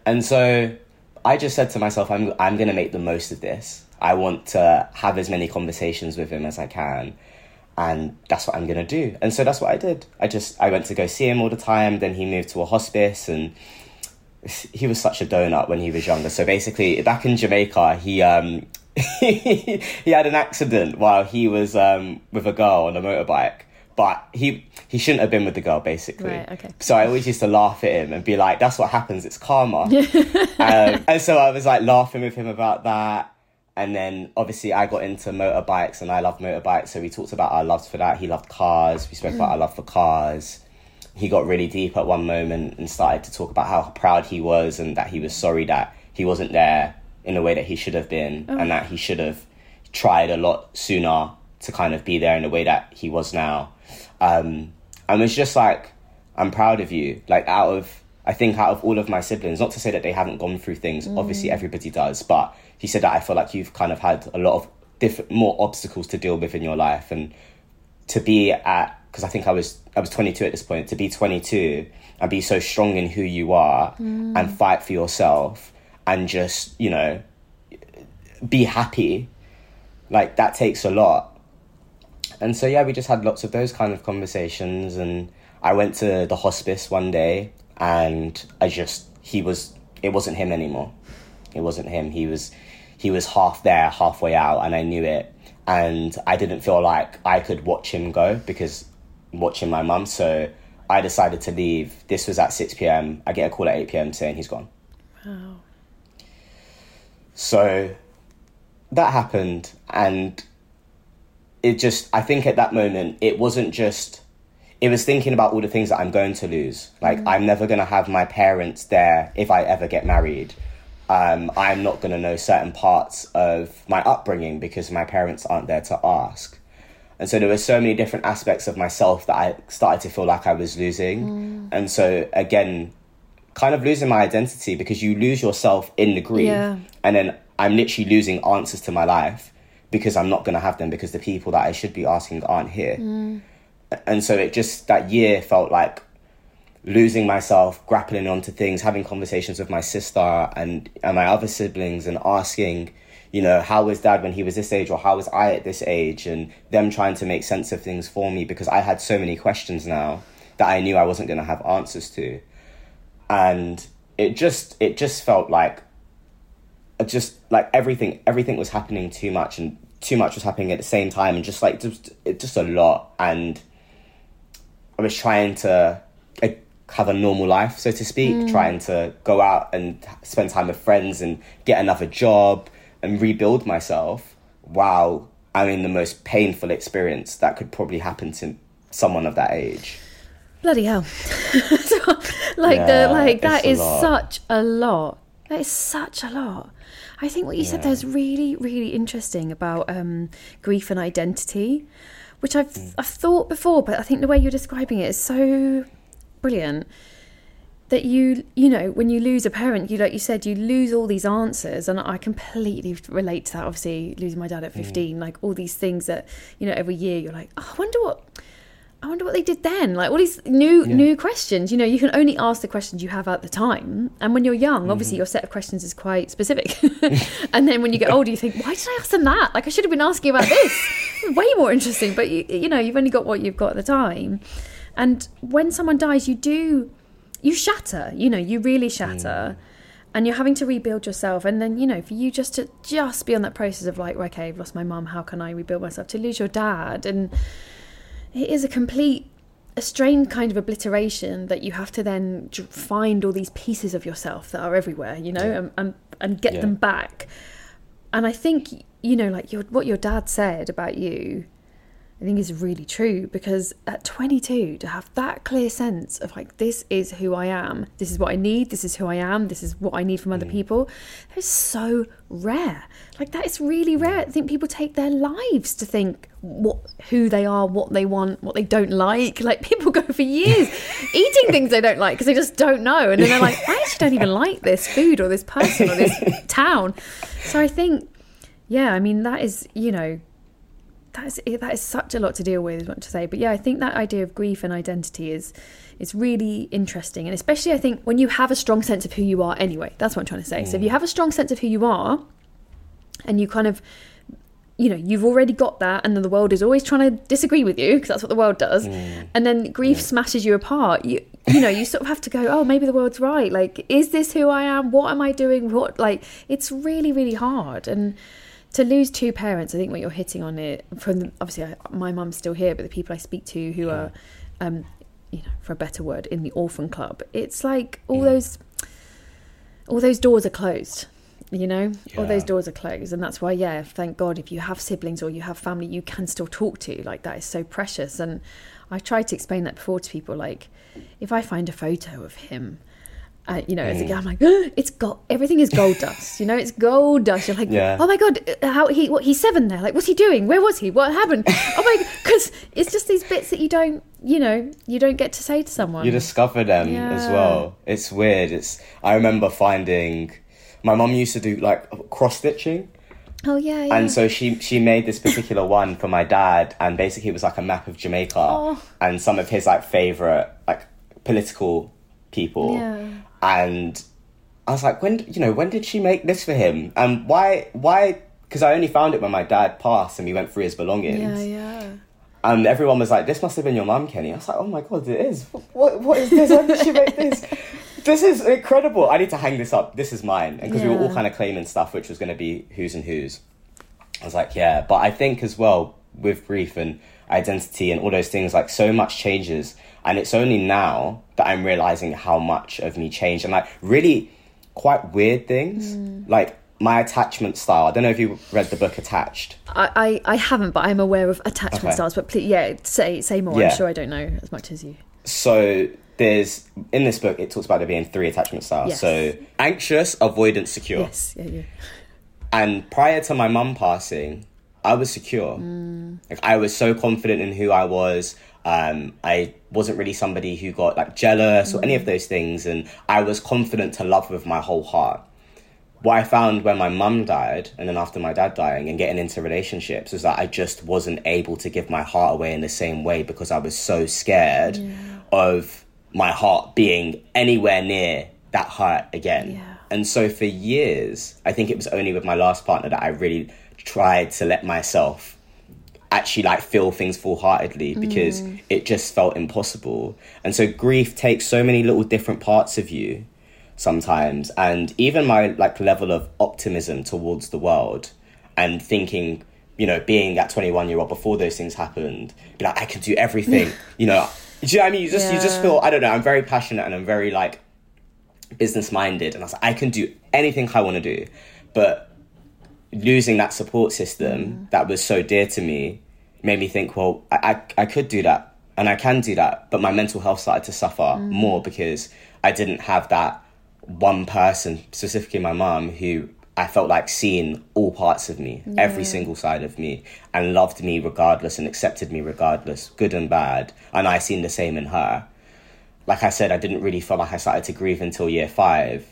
And so I just said to myself, I'm I'm gonna make the most of this. I want to have as many conversations with him as I can. And that's what I'm gonna do. And so that's what I did. I just I went to go see him all the time, then he moved to a hospice and he was such a donut when he was younger. So basically, back in Jamaica, he um he had an accident while he was um with a girl on a motorbike. But he he shouldn't have been with the girl, basically. Right, okay. So I always used to laugh at him and be like, "That's what happens. It's karma." um, and so I was like laughing with him about that. And then obviously I got into motorbikes and I love motorbikes. So we talked about our loves for that. He loved cars. We spoke about our love for cars he got really deep at one moment and started to talk about how proud he was and that he was sorry that he wasn't there in the way that he should have been and that he should have tried a lot sooner to kind of be there in the way that he was now. Um, and it's just like, I'm proud of you. Like out of I think out of all of my siblings, not to say that they haven't gone through things, obviously mm. everybody does, but he said that I feel like you've kind of had a lot of different, more obstacles to deal with in your life, and to be at because I think I was I was 22 at this point to be 22 and be so strong in who you are mm. and fight for yourself and just you know be happy like that takes a lot. And so yeah we just had lots of those kind of conversations and I went to the hospice one day and I just he was it wasn't him anymore it wasn't him he was he was half there halfway out and I knew it and I didn't feel like I could watch him go because watching my mum. So I decided to leave. This was at 6 p.m. I get a call at 8 p.m. saying he's gone. Wow. So that happened. And it just, I think at that moment, it wasn't just, it was thinking about all the things that I'm going to lose. Like, mm. I'm never going to have my parents there if I ever get married. Um, I'm not going to know certain parts of my upbringing because my parents aren't there to ask. And so there were so many different aspects of myself that I started to feel like I was losing. Mm. And so again, kind of losing my identity because you lose yourself in the grief. Yeah. And then I'm literally losing answers to my life because I'm not going to have them because the people that I should be asking aren't here. Mm. And so it just, that year felt like losing myself, grappling onto things, having conversations with my sister and, and my other siblings and asking, you know, how was dad when he was this age or how was I at this age and them trying to make sense of things for me because I had so many questions now that I knew I wasn't going to have answers to. And it just it just felt like just like everything everything was happening too much and too much was happening at the same time and just like just just a lot and I was trying to uh, have a normal life, so to speak, trying to go out and spend time with friends and get another job and rebuild myself while I'm in the most painful experience that could probably happen to someone of that age. Bloody hell. like Yeah, the like that is lot. such a lot. That is such a lot. I think what you said there is really, really interesting about um, grief and identity, which I've Mm. I've thought before, but I think the way you're describing it is so brilliant. That you you know when you lose a parent, you like you said, you lose all these answers, and I completely relate to that. Obviously, losing my dad at Mm. 15, like all these things that you know every year you're like, oh, I wonder what I wonder what they did then. Like all these new new questions. You know, you can only ask the questions you have at the time. And when you're young, Mm-hmm. obviously your set of questions is quite specific. and then when you get older, you think, why did I ask them that? Like I should have been asking about this. Way more interesting. But you, you know, you've only got what you've got at the time. And when someone dies, you do you shatter. You know, you really shatter. And you're having to rebuild yourself, and then you know, for you just to just be on that process of like, okay, I've lost my mum. How can I rebuild myself? To lose your dad, and it is a complete a strange kind of obliteration that you have to then find all these pieces of yourself that are everywhere you know and, and and get Yeah. them back and i think you know like your what your dad said about you i think is really true because at 22 to have that clear sense of like this is who i am this is what i need this is who i am this is what i need from other mm. people that is so rare. Like that is really mm. rare. I think people take their lives to think what who they are what they want what they don't like. Like people go for years eating things they don't like because they just don't know. And then they're like i actually don't even like this food or this person or this town. So i think yeah i mean that is you know that is eh, that is such a lot to deal with, is what to say. But yeah, I think that idea of grief and identity is is really interesting, and especially I think when you have a strong sense of who you are. Anyway, that's what I'm trying to say. So if you mm. have a strong sense of who you are, and you kind of you know you've already got that and then the world is always trying to disagree with you because that's what the world does mm. and then grief smashes you apart you you know you sort of have to go oh maybe the world's right. Like is this who i am? What am i doing? What like it's really really hard. And to lose two parents i think what you're hitting on it from the, obviously I, my mum's still here but the people i speak to who are um you know for a better word in the orphan club it's like all those all those doors are closed you know? All those doors are closed and that's why yeah thank god if you have siblings or you have family you can still talk to like that is so precious. And i tried to explain that before to people like if i find a photo of him Uh, you know, as a Mm. girl, I'm like, it's gold. Everything is gold dust. You know, it's gold dust. You're like, Yeah. oh my god, how he? What he's seven there? Like, what's he doing? Where was he? What happened? oh my, because it's just these bits that you don't, you know, you don't get to say to someone. you discover them as well. It's weird. It's I remember finding my mum used to do like cross stitching. oh yeah, yeah. And so she she made this particular one for my dad, and basically it was like a map of Jamaica Oh. and some of his like favorite like political people. Yeah. And I was like, when you know when did she make this for him? And why why? Because I only found it when my dad passed and we went through his belongings. yeah, yeah. And everyone was like, "This must have been your mum, Kenny." I was like, "Oh my god, it is! What what is this? When did she make this? This is incredible! I need to hang this up. This is mine." And because we were all kind of claiming stuff, which was going to be who's and whose. I was like, "Yeah," but I think as well with grief and identity and all those things, like so much changes, and it's only now that I'm realizing how much of me changed, and like really quite weird things, hmm. like my attachment style. I don't know if you read the book Attached. I, I, I haven't, but I'm aware of attachment Okay. styles. But please, yeah, say say more. Yeah. I'm sure I don't know as much as you. so there's in this book it talks about there being three attachment styles Yes. so anxious avoidant secure Yes, yeah, yeah. and prior to my mum passing i was secure hmm. like i was so confident in who i was um, i wasn't really somebody who got like jealous or any of those things and i was confident to love with my whole heart what I found when my mum died and then after my dad dying and getting into relationships is that I just wasn't able to give my heart away in the same way because I was so scared of my heart being anywhere near that hurt again. Yeah. And so for years, I think it was only with my last partner that I really tried to let myself actually like feel things full-heartedly mm. because it just felt impossible. And so grief takes so many little different parts of you sometimes. And even my like level of optimism towards the world and thinking you know being at 21 year old before those things happened be like i can do everything you know? Do you know what i mean? You just you just feel i don't know i'm very passionate and i'm very like business minded and i was like i can do anything i want to do. But losing that support system mm. that was so dear to me made me think well I, I, I could do that and i can do that but my mental health started to suffer mm. more because i didn't have that one person specifically my mum who i felt like seeing all parts of me every single side of me and loved me regardless and accepted me regardless good and bad. And i seen the same in her. Like i said i didn't really feel like i started to grieve until year five.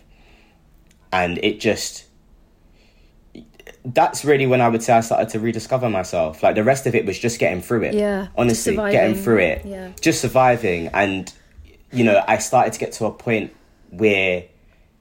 And it just that's really when I would say I started to rediscover myself. Like the rest of it was just getting through it. Yeah, Honestly, getting through it. Yeah. Just surviving. And, you know, I started to get to a point where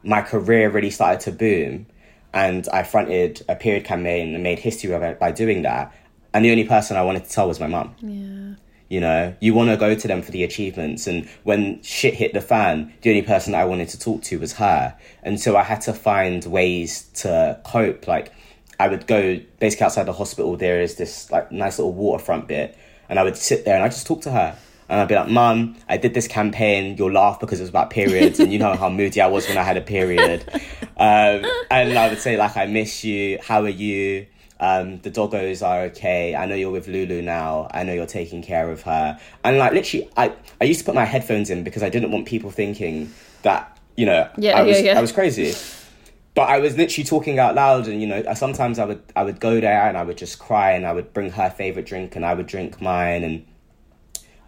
my career really started to boom. And I fronted a period campaign and made history of it by doing that. And the only person I wanted to tell was my mum. Yeah. You know, you want to go to them for the achievements. And when shit hit the fan, the only person I wanted to talk to was her. And so I had to find ways to cope. Like, I would go basically outside the hospital, there is this like nice little waterfront bit. And I would sit there and I just talk to her. And I'd be like, Mum, I did this campaign. You'll laugh because it was about periods. and you know how moody I was when I had a period. Um, and I would say, like, I miss you. How are you? Um, the doggos are okay. I know you're with Lulu now. I know you're taking care of her. And like literally, I, I used to put my headphones in because I didn't want people thinking that you know Yeah, I was yeah, yeah. I was crazy. But I was literally talking out loud, and you know, sometimes I would I would go there and I would just cry, and I would bring her favorite drink, and I would drink mine, and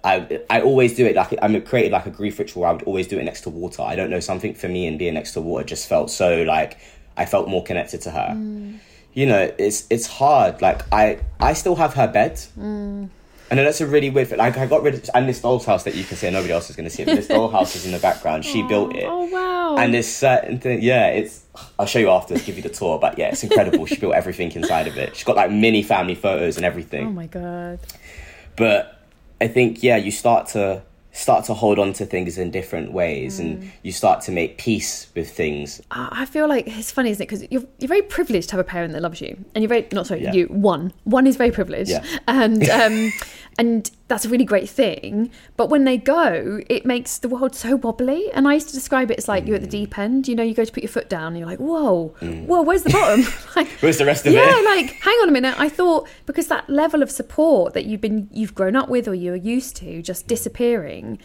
I I always do it like I'm created like a grief ritual. I would always do it next to water. I don't know something for me and being next to water just felt so like I felt more connected to her. Mm. You know, it's it's hard. Like I I still have her bed. Mm. I know that's a really weird. Thing. Like I got rid of and this doll's house that you can see. and Nobody else is going to see it. But this dollhouse is in the background. She built it. Oh wow. And there's certain thing, yeah. It's I'll show you after, give you the tour. But yeah, it's incredible. she built everything inside of it. She's got like mini family photos and everything oh my god. but I think yeah, you start to start to hold on to things in different ways, and you start to make peace with things. I I feel like it's funny, isn't it? Because you're you're very privileged to have a parent that loves you, and you're very not sorry, Yeah. you one one is very privileged, Yeah. and um, and that's a really great thing. But when they go, it makes the world so wobbly. And I used to describe it as like you're at the mm. deep end. You know, you go to put your foot down, and you're like, whoa, mm. whoa, where's the bottom? like, Where's the rest of yeah, it? Yeah, like hang on a minute. I thought because that level of support that you've been you've grown up with or you're used to just mm. disappearing,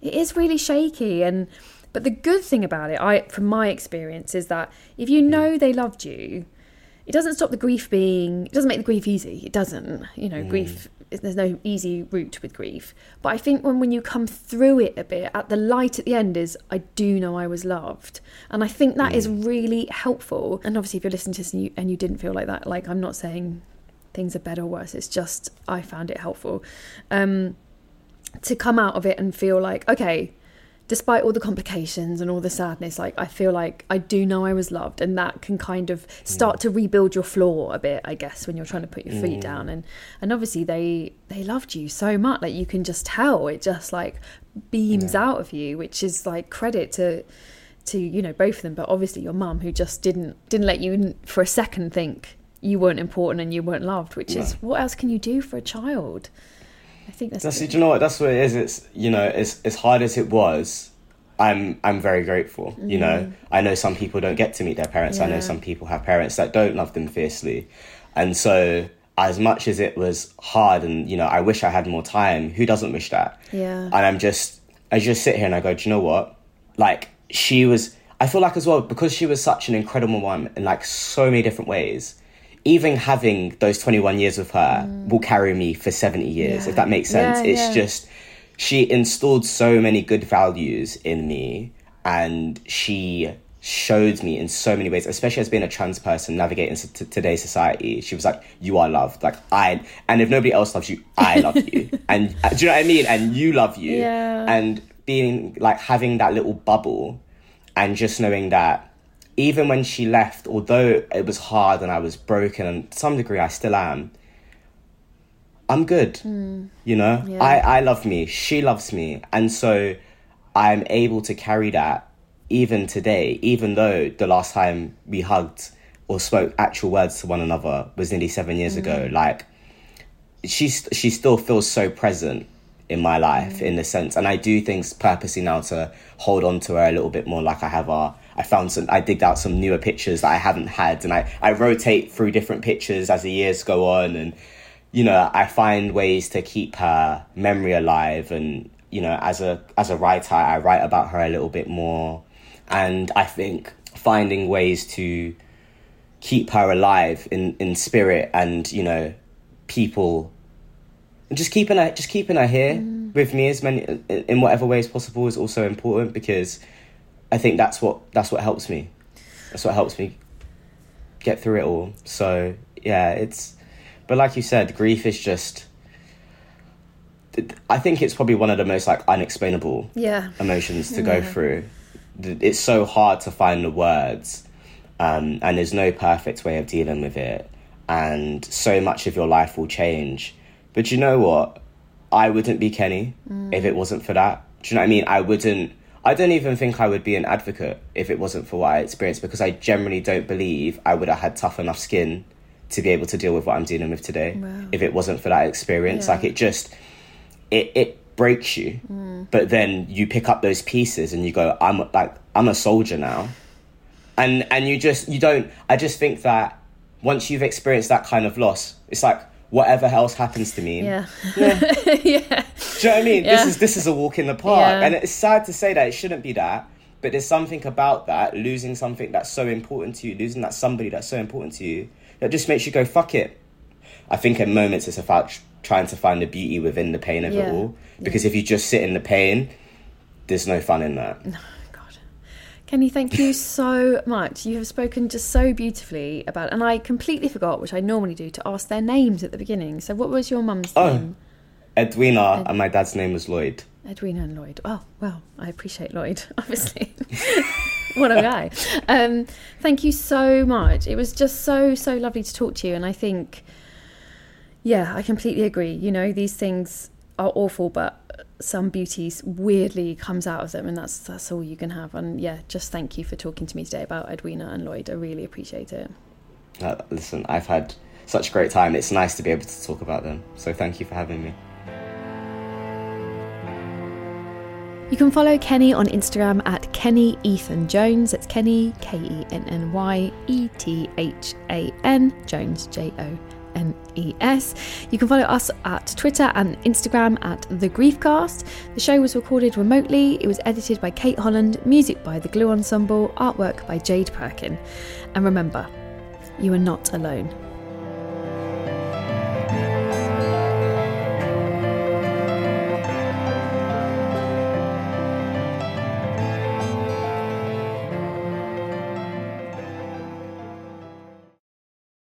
it is really shaky and But the good thing about it, I from my experience, is that if you know they loved you, it doesn't stop the grief being. It doesn't make the grief easy. It doesn't. You know, grief. There's no easy route with grief. But I think when when you come through it a bit, at the light at the end is I do know I was loved, and I think that is really helpful. And obviously, if you're listening to this and you and you didn't feel like that, like I'm not saying things are better or worse. It's just I found it helpful. Um, to come out of it and feel like okay despite all the complications and all the sadness like i feel like i do know i was loved and that can kind of start mm. to rebuild your floor a bit i guess when you're trying to put your feet mm. down. And and obviously they they loved you so much like you can just tell. It just like beams out of you which is like credit to to you know both of them. But obviously your mum who just didn't didn't let you for a second think you weren't important and you weren't loved which is what else can you do for a child I think that's, That's do you know what that's what it is. It's you know as as hard as it was. I'm I'm very grateful. You mm-hmm. know, I know some people don't get to meet their parents. I know. Some people have parents that don't love them fiercely, and so as much as it was hard, and you know, I wish I had more time. Who doesn't wish that? Yeah. And I'm just I just sit here and I go, do you know what? Like she was. I feel like as well because she was such an incredible one in like so many different ways. Even having those 21 years with her will carry me for 70 years, if that makes sense. Mm. Yeah, it's yeah. just she installed so many good values in me and she showed me in so many ways especially as being a trans person navigating t- today's society she was like you are loved like i and if nobody else loves you i love you and uh, do you know what i mean and you love you Yeah. and being like having that little bubble and just knowing that even when she left although it was hard and i was broken and to some degree i still am i'm good. Hmm. You know? Yeah. i i love me. She loves me. And so i'm able to carry that even today even though the last time we hugged or spoke actual words to one another was nearly seven years ago. Hmm. Like she's she still feels so present in my life hmm. in the sense and I do things purposely now to hold on to her a little bit more like I have our I found some I digged out some newer pictures that I haven't had and I, I rotate through different pictures as the years go on and you know I find ways to keep her memory alive and you know as a as a writer I write about her a little bit more and I think finding ways to keep her alive in in spirit and you know people and just keeping her just keeping her here mm. with me as many in, in whatever ways possible is also important because I think that's what that's what helps me. That's what helps me get through it all. So yeah, it's but like you said, grief is just I think it's probably one of the most like unexplainable Yeah. emotions to go through. It's so hard to find the words, um, and there's no perfect way of dealing with it. And so much of your life will change. But you know what? I wouldn't be Kenny if it wasn't for that. Do you know what I mean? I wouldn't. I don't even think I would be an advocate if it wasn't for what I experienced because I generally don't believe I would have had tough enough skin to be able to deal with what I'm dealing with today if it wasn't for that experience. Like it just it it breaks you mm. but then you pick up those pieces and you go i'm like i'm a soldier now. And and you just you don't i just think that once you've experienced that kind of loss it's like whatever else happens to me Yeah. yeah. yeah. do you know what i mean Yeah. this is this is a walk in the park Yeah. and it's sad to say that it shouldn't be that but there's something about that losing something that's so important to you losing that somebody that's so important to you that just makes you go fuck it I think in moments it's about trying to find the beauty within the pain of it all. Because if you just sit in the pain, there's no fun in that. Kenny, thank you so much. You have spoken just so beautifully about, and I completely forgot, which I normally do, to ask their names at the beginning. So, what was your mum's Oh. name? Edwina and my dad's name was Lloyd. Edwina and Lloyd. Oh, well, I appreciate Lloyd, obviously. what a guy. Um, thank you so much. It was just so, so lovely to talk to you. And I think, yeah, I completely agree. You know, these things are awful, but some beauty weirdly comes out of them, and that's that's all you can have. And yeah, just thank you for talking to me today about Edwina and Lloyd. I really appreciate it. Uh, listen, I've had such a great time. It's nice to be able to talk about them. So thank you for having me. You can follow Kenny on Instagram at Kenny Ethan Jones. It's Kenny K E N N Y E T H A N Jones J O N E S. You can follow us at Twitter and Instagram at The Griefcast. The show was recorded remotely, it was edited by Kate Holland, music by The Glue Ensemble, artwork by Jade Perkin. And remember, you are not alone.